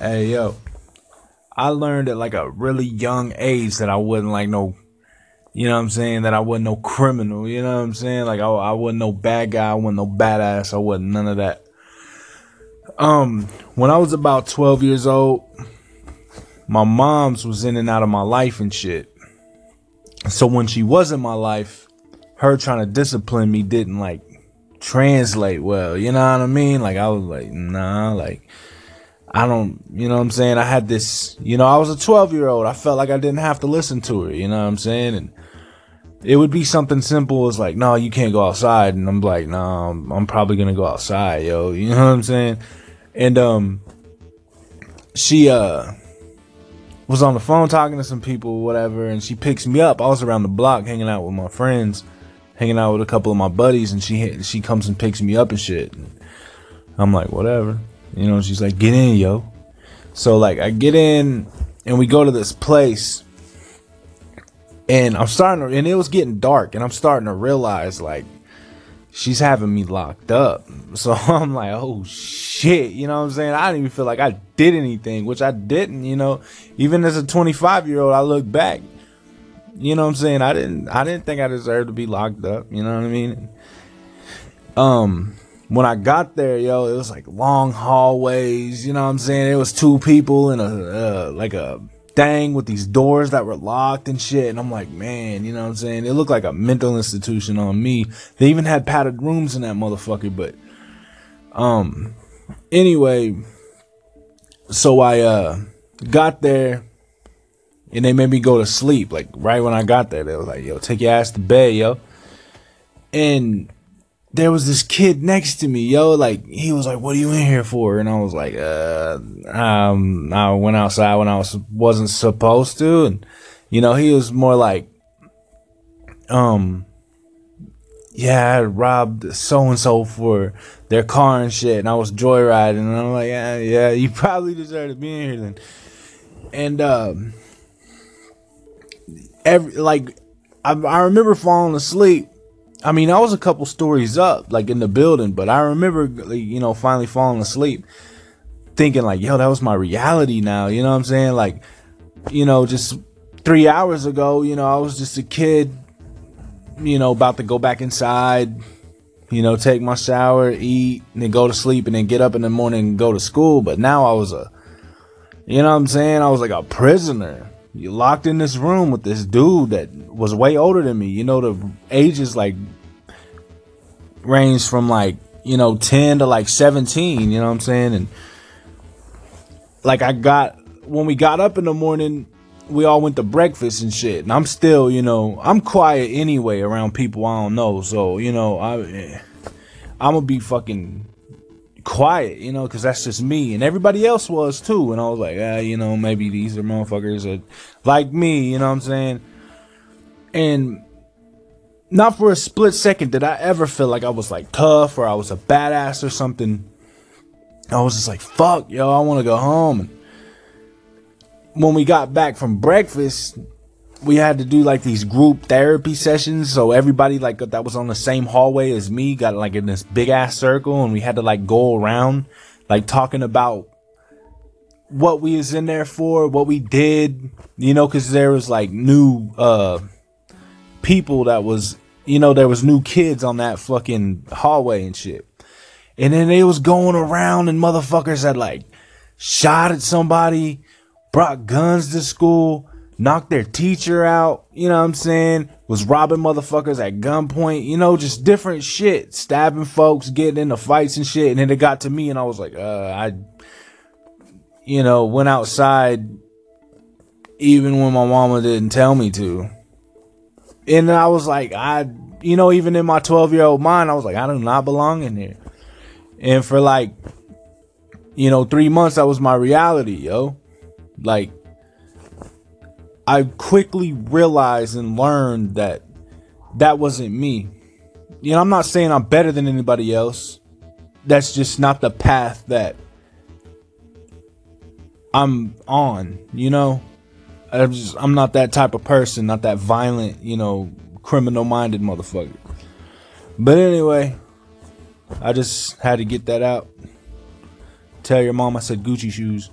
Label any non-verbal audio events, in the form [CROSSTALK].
Hey yo, I learned at like a really young age that I wasn't like no, you know what I'm saying? That I wasn't no criminal. You know what I'm saying? Like I, I wasn't no bad guy. I wasn't no badass. I wasn't none of that. Um, when I was about 12 years old, my mom's was in and out of my life and shit. So when she was in my life, her trying to discipline me didn't like translate well. You know what I mean? Like I was like, nah, like I don't, you know what I'm saying? I had this, you know, I was a 12 year old. I felt like I didn't have to listen to her, you know what I'm saying? And it would be something simple as like, no, you can't go outside. And I'm like, no, I'm, I'm probably going to go outside, yo. [LAUGHS] You know what I'm saying? And, um, she, uh, was on the phone talking to some people, whatever, and she picks me up. I was around the block hanging out with my friends, hanging out with a couple of my buddies, and she she comes and picks me up and shit. I'm like, whatever. You know, she's like, get in, yo. So like I get in and we go to this place and I'm starting to, and it was getting dark and I'm starting to realize like she's having me locked up. [LAUGHS] So I'm like, oh shit, you know what I'm saying? I didn't even feel like I did anything, which I didn't, you know. Even as a 25 year old, I look back. You know what I'm saying? I didn't I didn't think I deserved to be locked up, you know what I mean? Um when I got there, yo, it was like long hallways. You know what I'm saying? It was two people in a uh, like a thing with these doors that were locked and shit. And I'm like, man, you know what I'm saying? It looked like a mental institution on me. They even had padded rooms in that motherfucker. But um, anyway, so I uh got there. And they made me go to sleep. Like right when I got there, they was like, "Yo, take your ass to bed, yo." And there was this kid next to me, yo. Like he was like, "What are you in here for?" And I was like, "Uh, um, I went outside when I was wasn't supposed to." And you know, he was more like, um, yeah, I robbed so and so for their car and shit, and I was joyriding. And I'm like, yeah, yeah, you [LAUGHS] probably deserve to be in here then. And um, every like, I, I remember falling asleep I mean, I was a couple stories up, like in the building, but I remember, you know, finally falling asleep, thinking like, "Yo, that was my reality now." You know what I'm saying? Like, you know, just three hours ago, you know, I was just a kid, you know, about to go back inside, you know, take my shower, eat, and then go to sleep, and then get up in the morning and go to school. But now I was a, you know what I'm saying? I was like a prisoner you locked in this room with this dude that was way older than me. You know, the ages like range from like, you know, 10 to like 17, you know what I'm saying? And like I got when we got up in the morning, we all went to breakfast and shit. And I'm still, you know, I'm quiet anyway around people I don't know. So, you know, I eh, I'm gonna be fucking quiet, you know, because that's just me, and everybody else was too. And I was like, ah, you know, maybe these are motherfuckers that like me, you know what I'm saying? And not for a split second did I ever feel like I was like tough or I was a badass or something. I was just like, fuck, yo, I want to go home. And when we got back from breakfast, we had to do like these group therapy sessions. So everybody like that was on the same hallway as me got like in this big ass circle and we had to like go around like talking about what we was in there for, what we did, you know, cause there was like new, uh, people that was, you know, there was new kids on that fucking hallway and shit. And then they was going around and motherfuckers had like shot at somebody, brought guns to school knocked their teacher out, you know what I'm saying? Was robbing motherfuckers at gunpoint, you know, just different shit, stabbing folks, getting into fights and shit. And then it got to me and I was like, uh, I, you know, went outside even when my mama didn't tell me to. And I was like, I, you know, even in my 12 year old mind, I was like, I do not belong in here. And for like, you know, three months, that was my reality, yo. Like, I quickly realized and learned that that wasn't me. You know, I'm not saying I'm better than anybody else. That's just not the path that I'm on, you know? I'm just I'm not that type of person, not that violent, you know, criminal minded motherfucker. But anyway, I just had to get that out. Tell your mom I said Gucci shoes.